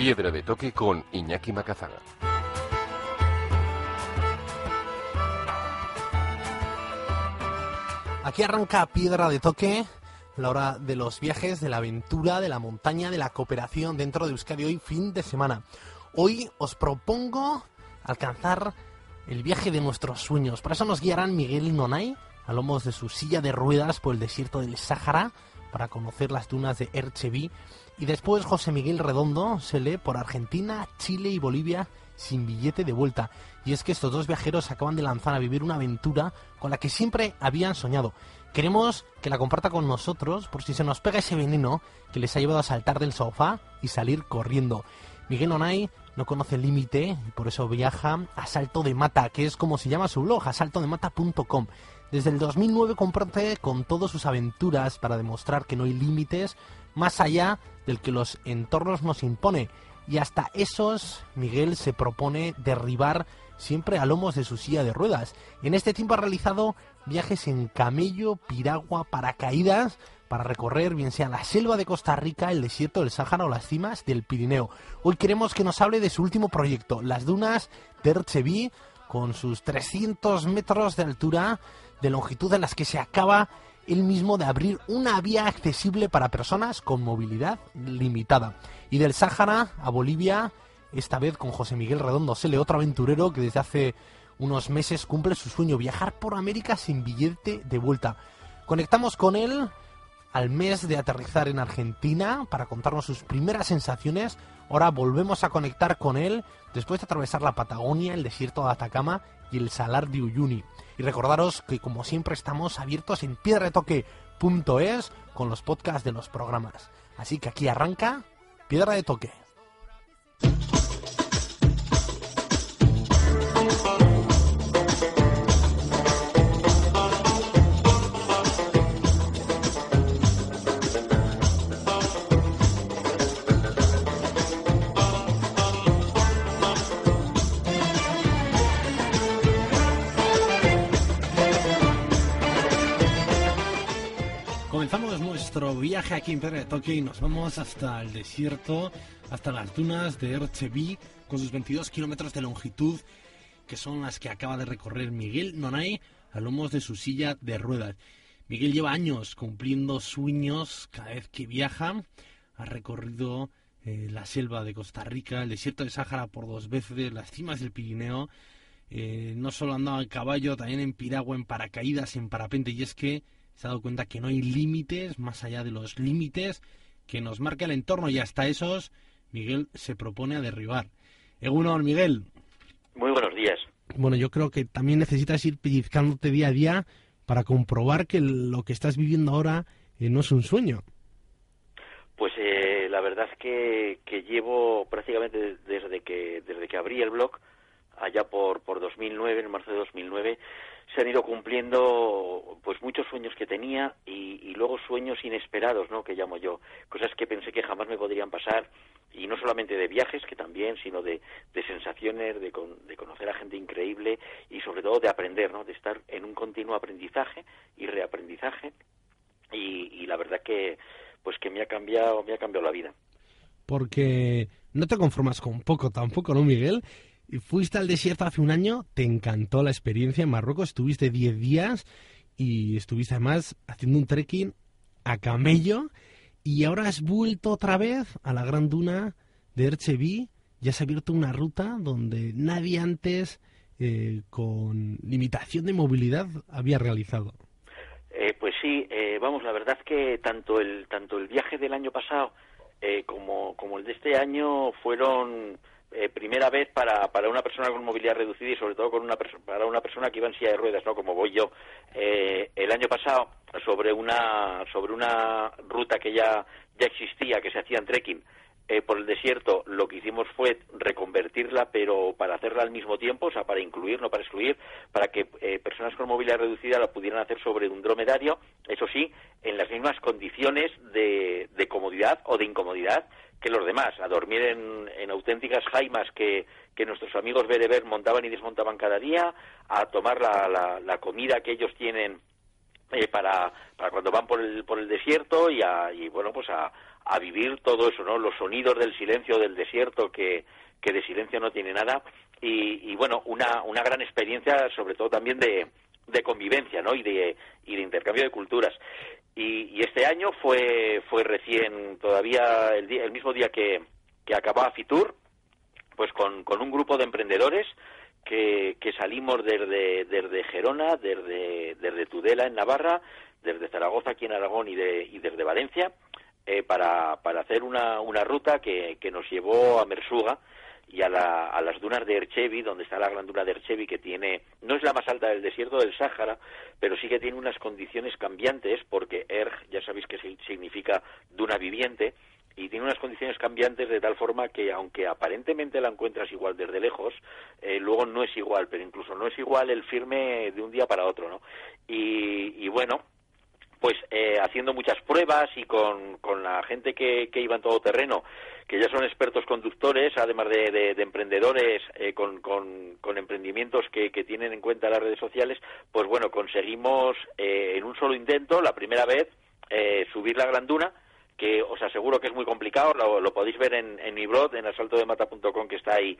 Piedra de toque con Iñaki Macazaga. Aquí arranca Piedra de Toque, la hora de los viajes, de la aventura, de la montaña, de la cooperación dentro de Euskadi hoy fin de semana. Hoy os propongo alcanzar el viaje de nuestros sueños. Para eso nos guiarán Miguel Nonay a lomos de su silla de ruedas por el desierto del Sáhara para conocer las dunas de Ercheví y después José Miguel Redondo se lee por Argentina, Chile y Bolivia sin billete de vuelta. Y es que estos dos viajeros acaban de lanzar a vivir una aventura con la que siempre habían soñado. Queremos que la comparta con nosotros por si se nos pega ese veneno que les ha llevado a saltar del sofá y salir corriendo. Miguel Onay no conoce el límite y por eso viaja a Salto de Mata, que es como se llama su blog, asaltodemata.com. Desde el 2009 comparte con todas sus aventuras para demostrar que no hay límites más allá del que los entornos nos impone. Y hasta esos Miguel se propone derribar siempre a lomos de su silla de ruedas. En este tiempo ha realizado viajes en camello, piragua, paracaídas para recorrer bien sea la selva de Costa Rica, el desierto del Sáhara o las cimas del Pirineo. Hoy queremos que nos hable de su último proyecto, las dunas de con sus 300 metros de altura, de longitud en las que se acaba él mismo de abrir una vía accesible para personas con movilidad limitada. Y del Sáhara a Bolivia, esta vez con José Miguel Redondo Sele, otro aventurero que desde hace unos meses cumple su sueño, viajar por América sin billete de vuelta. Conectamos con él al mes de aterrizar en Argentina para contarnos sus primeras sensaciones. Ahora volvemos a conectar con él después de atravesar la Patagonia, el desierto de Atacama y el Salar de Uyuni. Y recordaros que como siempre estamos abiertos en piedradetoque.es con los podcasts de los programas. Así que aquí arranca Piedra de Toque. Viaje aquí en Piedra de Toque y nos vamos hasta el desierto, hasta las dunas de Ercheví, con sus 22 kilómetros de longitud, que son las que acaba de recorrer Miguel Nonay a lomos de su silla de ruedas. Miguel lleva años cumpliendo sueños cada vez que viaja. Ha recorrido eh, la selva de Costa Rica, el desierto de Sáhara por dos veces, las cimas del Pirineo. Eh, no solo andaba en caballo, también en piragua, en paracaídas, en parapente. Y es que se ha dado cuenta que no hay límites más allá de los límites que nos marca el entorno y hasta esos Miguel se propone a derribar. Egunon, Miguel. Muy buenos días. Bueno, yo creo que también necesitas ir pellizcándote día a día para comprobar que lo que estás viviendo ahora eh, no es un sueño. Pues eh, la verdad es que, que llevo prácticamente desde que desde que abrí el blog allá por por 2009, en marzo de 2009, se han ido cumpliendo pues muchos sueños que tenía y, luego sueños inesperados, ¿no? Que llamo yo, cosas que pensé que jamás me podrían pasar y no solamente de viajes, que también, sino de, de sensaciones, de, con, de conocer a gente increíble y sobre todo de aprender, ¿no? De estar en un continuo aprendizaje y reaprendizaje y, y la verdad que pues que me ha cambiado me ha cambiado la vida. Porque no te conformas con poco tampoco, ¿no, Miguel? Fuiste al desierto hace un año, te encantó la experiencia en Marruecos, estuviste 10 días y estuviste además haciendo un trekking a camello y ahora has vuelto otra vez a la gran duna de Ercheví, ya se ha abierto una ruta donde nadie antes eh, con limitación de movilidad había realizado. Eh, pues sí, eh, vamos, la verdad que tanto el, tanto el viaje del año pasado eh, como, como el de este año fueron eh, primera vez para, para una persona con movilidad reducida y sobre todo con una para una persona que iba en silla de ruedas, ¿no? Como voy yo. Eh, el año pasado, sobre una, sobre una ruta que ya, ya existía, que se hacía en trekking, eh, por el desierto, lo que hicimos fue reconvertirla, pero para hacerla al mismo tiempo, o sea, para incluir, no para excluir, para que eh, personas con movilidad reducida la pudieran hacer sobre un dromedario, eso sí, en las mismas condiciones de, comodidad o de incomodidad que los demás, a dormir en, auténticas jaimas que, nuestros amigos Bereber montaban y desmontaban cada día, a tomar la, comida que ellos tienen eh, para, para cuando van por el, por el desierto y, a, y bueno, pues a, a vivir todo eso, ¿no? Los sonidos del silencio del desierto que, que de silencio no tiene nada y, bueno, una, una gran experiencia sobre todo también de, de convivencia, ¿no? Y de, y de intercambio de culturas. Y, este año fue, fue recién, todavía el, día, el mismo día que, que acababa Fitur, pues con, con un grupo de emprendedores que, que salimos desde, desde Gerona, desde, desde Tudela en Navarra, desde Zaragoza aquí en Aragón y, de, y desde Valencia, eh, para, para hacer una, una ruta que, que nos llevó a Mersuga y a, la, a las dunas de Erchevi, donde está la gran duna de Erchevi, que tiene, no es la más alta del desierto del Sáhara, pero sí que tiene unas condiciones cambiantes, porque Erg, ya sabéis que significa duna viviente, y tiene unas condiciones cambiantes de tal forma que aunque aparentemente la encuentras igual desde lejos, eh, luego no es igual, pero incluso no es igual el firme de un día para otro, ¿no? Y, y bueno, pues eh, haciendo muchas pruebas y con, con la gente que, que, iba en todo terreno, que ya son expertos conductores, además de, de, emprendedores eh, con, con, emprendimientos que, que, tienen en cuenta las redes sociales, pues bueno, conseguimos eh, en un solo intento, la primera vez, subir la granduna, que os aseguro que es muy complicado, lo, podéis ver en, en mi blog, en asaltodemata.com, que está ahí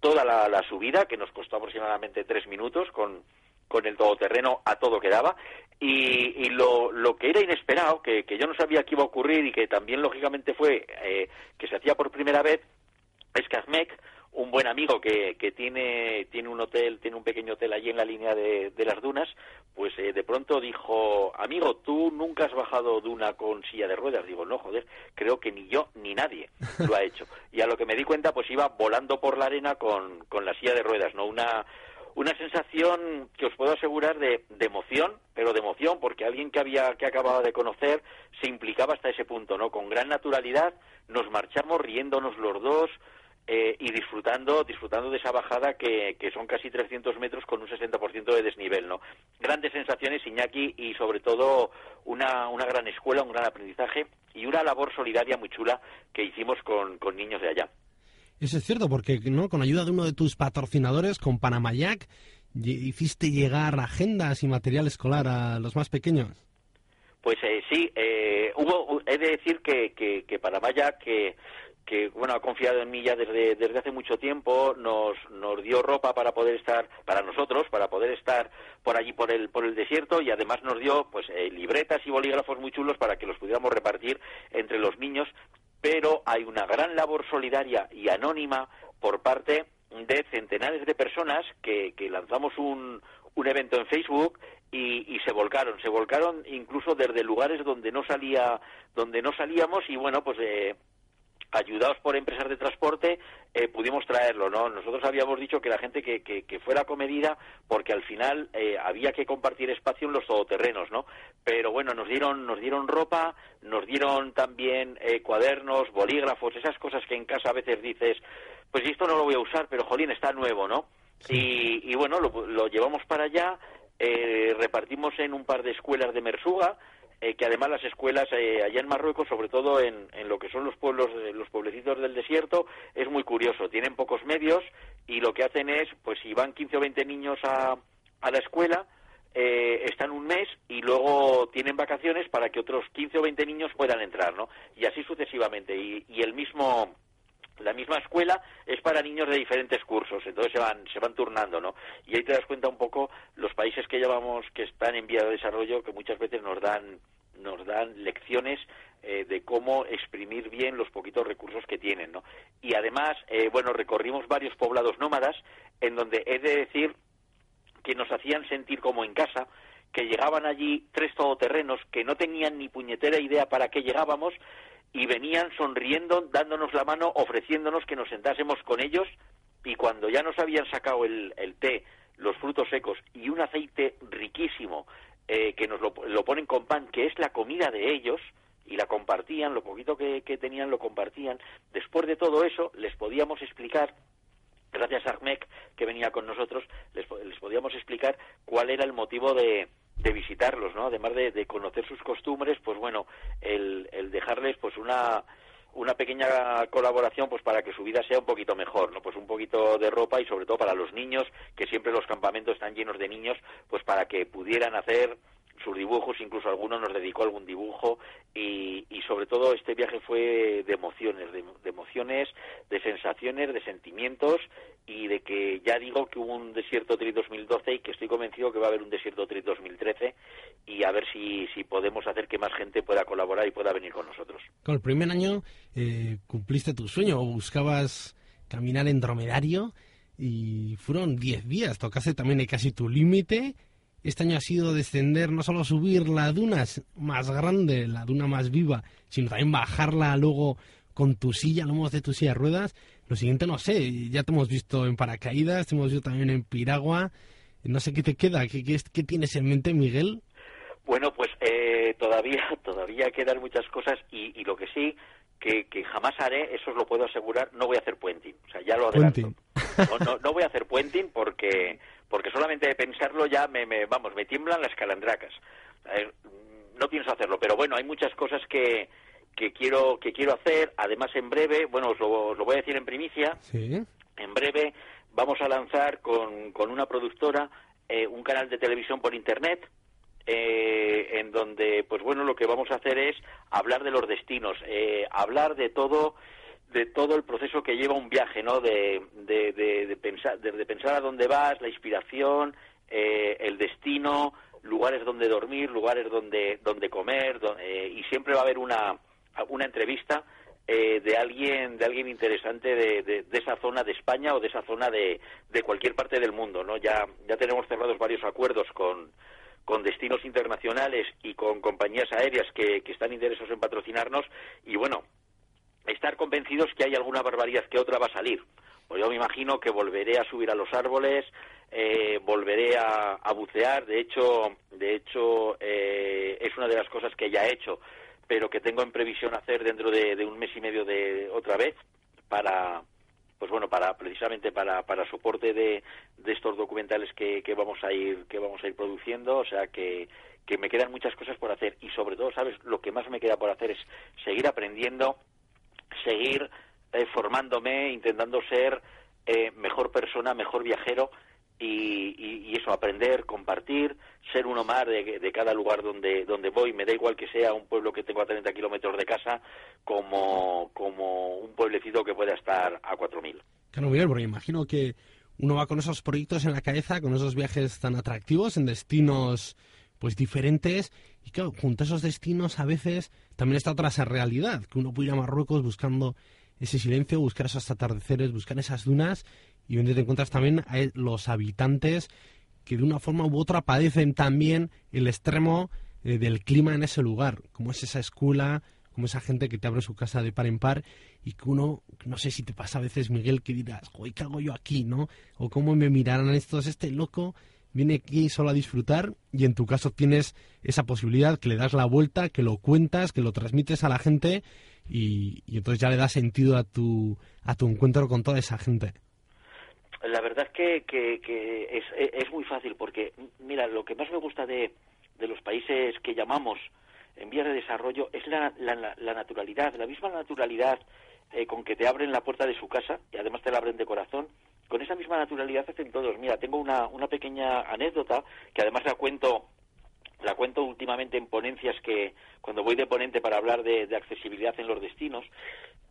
toda la, la subida, que nos costó aproximadamente tres minutos con con el todoterreno a todo que daba y, lo, lo, que era inesperado, que, que, yo no sabía que iba a ocurrir y que también lógicamente fue eh, que se hacía por primera vez, es que Azmec, un buen amigo que, que tiene, tiene un hotel, tiene un pequeño hotel allí en la línea de, de las dunas, pues eh, de pronto dijo, amigo, tú nunca has bajado duna con silla de ruedas. Digo, no, joder, creo que ni yo ni nadie lo ha hecho. Y a lo que me di cuenta, pues iba volando por la arena con, con la silla de ruedas, ¿no? Una, una sensación que os puedo asegurar de, emoción, pero de emoción, porque alguien que había que acababa de conocer se implicaba hasta ese punto, ¿no? Con gran naturalidad nos marchamos riéndonos los dos eh, y disfrutando disfrutando de esa bajada que, que son casi 300 metros con un 60% de desnivel, ¿no? Grandes sensaciones, Iñaki, y sobre todo una, una gran escuela, un gran aprendizaje y una labor solidaria muy chula que hicimos con, con niños de allá. Eso es cierto, porque ¿no? con ayuda de uno de tus patrocinadores, con Panamayac, hiciste llegar agendas y material escolar a los más pequeños. Pues eh, sí, eh, hubo, he de decir que, que, que Panamayac, que, bueno ha confiado en mí ya desde, desde hace mucho tiempo nos nos dio ropa para poder estar para nosotros para poder estar por allí por el por el desierto y además nos dio pues eh, libretas y bolígrafos muy chulos para que los pudiéramos repartir entre los niños pero hay una gran labor solidaria y anónima por parte de centenares de personas que, que lanzamos un, un evento en Facebook y, y, se volcaron, se volcaron incluso desde lugares donde no salía, donde no salíamos y bueno, pues eh, ayudados por empresas de transporte, eh, pudimos traerlo, ¿no? Nosotros habíamos dicho que la gente que, que, fuera comedida, porque al final eh, había que compartir espacio en los todoterrenos, ¿no? Pero bueno, nos dieron, nos dieron ropa, nos dieron también eh, cuadernos, bolígrafos, esas cosas que en casa a veces dices, pues esto no lo voy a usar, pero jolín, está nuevo, ¿no? Y, y, bueno, lo, lo llevamos para allá, repartimos en un par de escuelas de Mersuga, eh, que además las escuelas eh, allá en Marruecos, sobre todo en, en, lo que son los pueblos, los pueblecitos del desierto, es muy curioso. Tienen pocos medios y lo que hacen es, pues si van 15 o 20 niños a, a la escuela, eh, están un mes y luego tienen vacaciones para que otros 15 o 20 niños puedan entrar, ¿no? Y así sucesivamente. Y, y el mismo la misma escuela es para niños de diferentes cursos, entonces se van, se van turnando, ¿no? Y ahí te das cuenta un poco los países que llevamos, que están en vía de desarrollo, que muchas veces nos dan, nos dan lecciones eh, de cómo exprimir bien los poquitos recursos que tienen, ¿no? Y además, eh, bueno, recorrimos varios poblados nómadas, en donde he de decir que nos hacían sentir como en casa, que llegaban allí tres todoterrenos que no tenían ni puñetera idea para qué llegábamos y venían sonriendo, dándonos la mano, ofreciéndonos que nos sentásemos con ellos y cuando ya nos habían sacado el, té, los frutos secos y un aceite riquísimo eh, que nos lo, ponen con pan, que es la comida de ellos, y la compartían, lo poquito que, tenían lo compartían. Después de todo eso, les podíamos explicar gracias a Ahmed, que venía con nosotros, les, les podíamos explicar cuál era el motivo de, de visitarlos, ¿no? Además de, conocer sus costumbres, pues bueno, el, el dejarles pues una una pequeña colaboración pues para que su vida sea un poquito mejor, ¿no? Pues un poquito de ropa y sobre todo para los niños, que siempre los campamentos están llenos de niños, pues para que pudieran hacer sus dibujos, incluso alguno nos dedicó algún dibujo y, sobre todo este viaje fue de emociones, de, emociones, de sensaciones, de sentimientos y de que ya digo que hubo un Desierto Trip 2012 y que estoy convencido que va a haber un Desierto Trip 2013 y a ver si, si podemos hacer que más gente pueda colaborar y pueda venir con nosotros. Con el primer año eh, cumpliste tu sueño o buscabas caminar en dromedario y fueron 10 días, tocaste también casi tu límite este año ha sido descender, no solo subir la duna más grande, la duna más viva, sino también bajarla luego con tu silla, lomos de tu silla de ruedas. Lo siguiente no sé, ya te hemos visto en paracaídas, te hemos visto también en piragua. No sé qué te queda, qué, qué, tienes en mente, Miguel. Bueno, pues eh, todavía todavía quedan muchas cosas y, lo que sí que, que, jamás haré, eso os lo puedo asegurar, no voy a hacer puenting. O sea, ya lo adelanto. No, no, no voy a hacer puenting porque porque solamente de pensarlo ya me, vamos, me tiemblan las calandracas. Eh, no pienso hacerlo, pero bueno, hay muchas cosas que, que quiero que quiero hacer. Además, en breve, bueno, os lo, voy a decir en primicia. En breve vamos a lanzar con, con una productora eh, un canal de televisión por internet. Eh, en donde, pues bueno, lo que vamos a hacer es hablar de los destinos, hablar de todo de todo el proceso que lleva un viaje, ¿no? De, de, de, pensar, de, pensar a dónde vas, la inspiración, eh, el destino, lugares donde dormir, lugares donde, donde comer, eh, y siempre va a haber una, una entrevista eh, de alguien de alguien interesante de, de, esa zona de España o de esa zona de, de cualquier parte del mundo, ¿no? Ya, ya tenemos cerrados varios acuerdos con, con destinos internacionales y con compañías aéreas que, que están interesados en patrocinarnos y bueno, estar convencidos que hay alguna barbaridad que otra va a salir. Pues yo me imagino que volveré a subir a los árboles, eh, volveré a, bucear. De hecho, de hecho eh, es una de las cosas que ya he hecho, pero que tengo en previsión hacer dentro de, un mes y medio de otra vez para, pues bueno, para precisamente para, para soporte de, de estos documentales que, que vamos a ir que vamos a ir produciendo. O sea que que me quedan muchas cosas por hacer y sobre todo, sabes, lo que más me queda por hacer es seguir aprendiendo seguir eh, formándome, intentando ser eh, mejor persona, mejor viajero y, eso, aprender, compartir, ser uno más de, cada lugar donde, donde voy. Me da igual que sea un pueblo que tengo a 30 kilómetros de casa como, como un pueblecito que pueda estar a 4.000. Claro, Miguel, porque imagino que uno va con esos proyectos en la cabeza, con esos viajes tan atractivos en destinos pues diferentes y claro, junto a esos destinos a veces también está otra esa realidad, que uno puede ir a Marruecos buscando ese silencio, buscar esos atardeceres, buscar esas dunas y donde te encuentras también a los habitantes que de una forma u otra padecen también el extremo eh, del clima en ese lugar, como es esa escuela, como esa gente que te abre su casa de par en par y que uno, no sé si te pasa a veces, Miguel, que dirás, ¿qué hago yo aquí, no? O cómo me mirarán estos, este loco viene aquí solo a disfrutar y en tu caso tienes esa posibilidad que le das la vuelta, que lo cuentas, que lo transmites a la gente y, entonces ya le da sentido a tu, a tu encuentro con toda esa gente. La verdad es que, es, es, muy fácil porque, mira, lo que más me gusta de, de los países que llamamos en vías de desarrollo es la, la, naturalidad, la misma naturalidad eh, con que te abren la puerta de su casa y además te la abren de corazón con esa misma naturalidad hacen todos. Mira, tengo una, una pequeña anécdota que además la cuento la cuento últimamente en ponencias que cuando voy de ponente para hablar de, accesibilidad en los destinos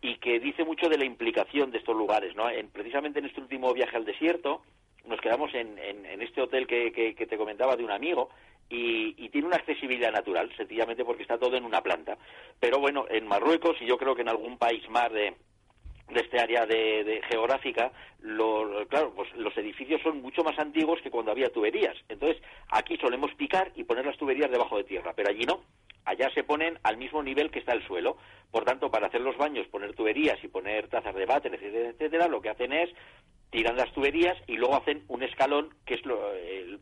y que dice mucho de la implicación de estos lugares, ¿no? En, precisamente en este último viaje al desierto nos quedamos en, en, este hotel que, que, te comentaba de un amigo y, y, tiene una accesibilidad natural, sencillamente porque está todo en una planta. Pero bueno, en Marruecos y yo creo que en algún país más de, de este área de, geográfica, claro, pues los edificios son mucho más antiguos que cuando había tuberías. Entonces, aquí solemos picar y poner las tuberías debajo de tierra, pero allí no. allá se ponen al mismo nivel que está el suelo. Por tanto, para hacer los baños, poner tuberías y poner tazas de váter, etcétera, etcétera, lo que hacen es tiran las tuberías y luego hacen un escalón que es lo,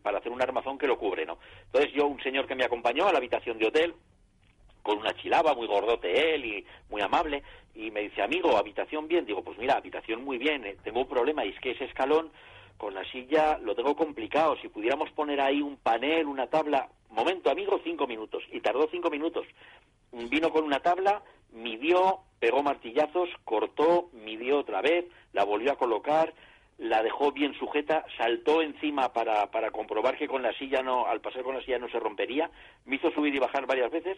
para hacer un armazón que lo cubre, ¿no? Entonces yo, un señor que me acompañó a la habitación de hotel, con una chilaba, muy gordote él y muy amable, y me dice, amigo, habitación bien. Digo, pues mira, habitación muy bien, eh, tengo un problema, y es que ese escalón con la silla lo tengo complicado. Si pudiéramos poner ahí un panel, una tabla. Momento, amigo, cinco minutos. Y tardó cinco minutos. Vino con una tabla, midió, pegó martillazos, cortó, midió otra vez, la volvió a colocar, la dejó bien sujeta, saltó encima para, para comprobar que con la silla no, al pasar con la silla no se rompería, me hizo subir y bajar varias veces,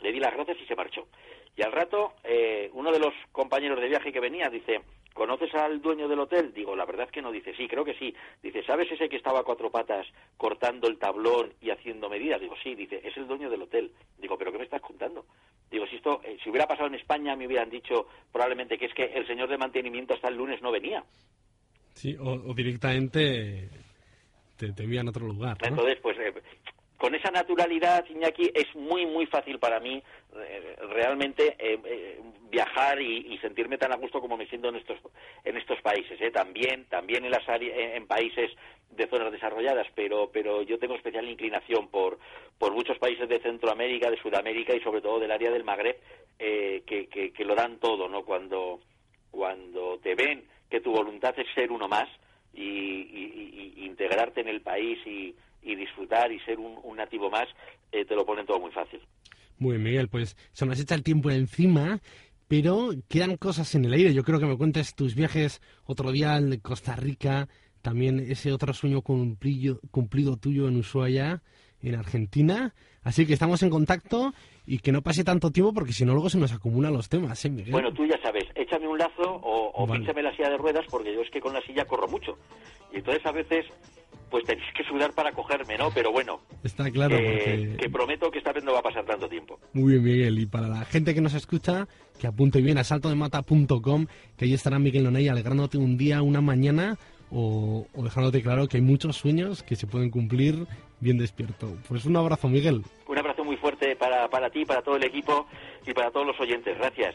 le di las gracias y se marchó. Y al rato, eh, uno de los compañeros de viaje que venía dice, ¿conoces al dueño del hotel? Digo, la verdad es que no. Dice, sí, creo que sí. Dice, ¿sabes ese que estaba a cuatro patas cortando el tablón y haciendo medidas? Digo, sí. Dice, es el dueño del hotel. Digo, ¿pero qué me estás contando? Digo, si esto, eh, si hubiera pasado en España, me hubieran dicho probablemente que es que el señor de mantenimiento hasta el lunes no venía. Sí, o, directamente te, te en otro lugar. Entonces, pues eh, con esa naturalidad, Iñaki, es muy, muy fácil para mí eh, realmente eh, eh, viajar y, sentirme tan a gusto como me siento en estos, en estos países. También, también en, las en países de zonas desarrolladas, pero, pero yo tengo especial inclinación por, por muchos países de Centroamérica, de Sudamérica y sobre todo del área del Magreb, que, que, lo dan todo, ¿no? Cuando, cuando te ven que tu voluntad es ser uno más y, y integrarte en el país y y disfrutar y ser un, nativo más, eh, te lo ponen todo muy fácil. Muy bien, Miguel, pues se nos echa el tiempo encima, pero quedan cosas en el aire. Yo creo que me cuentes tus viajes otro día al Costa Rica, también ese otro sueño cumplido, cumplido tuyo en Ushuaia, en Argentina. Así que estamos en contacto y que no pase tanto tiempo porque si no luego se nos acumulan los temas, ¿eh, Miguel? Bueno, tú ya sabes, échame un lazo o, o la silla de ruedas porque yo es que con la silla corro mucho. Y entonces a veces pues tenéis que sudar para cogerme, ¿no? Pero bueno. Está claro. Que prometo que esta vez no va a pasar tanto tiempo. Muy bien, Miguel. Y para la gente que nos escucha, que apunte bien a saltodemata.com, que ahí estará Miguel Noney alegrándote un día, una mañana, o, dejándote claro que hay muchos sueños que se pueden cumplir bien despierto. Pues un abrazo, Miguel. Un abrazo muy fuerte para, para ti, para todo el equipo y para todos los oyentes. Gracias.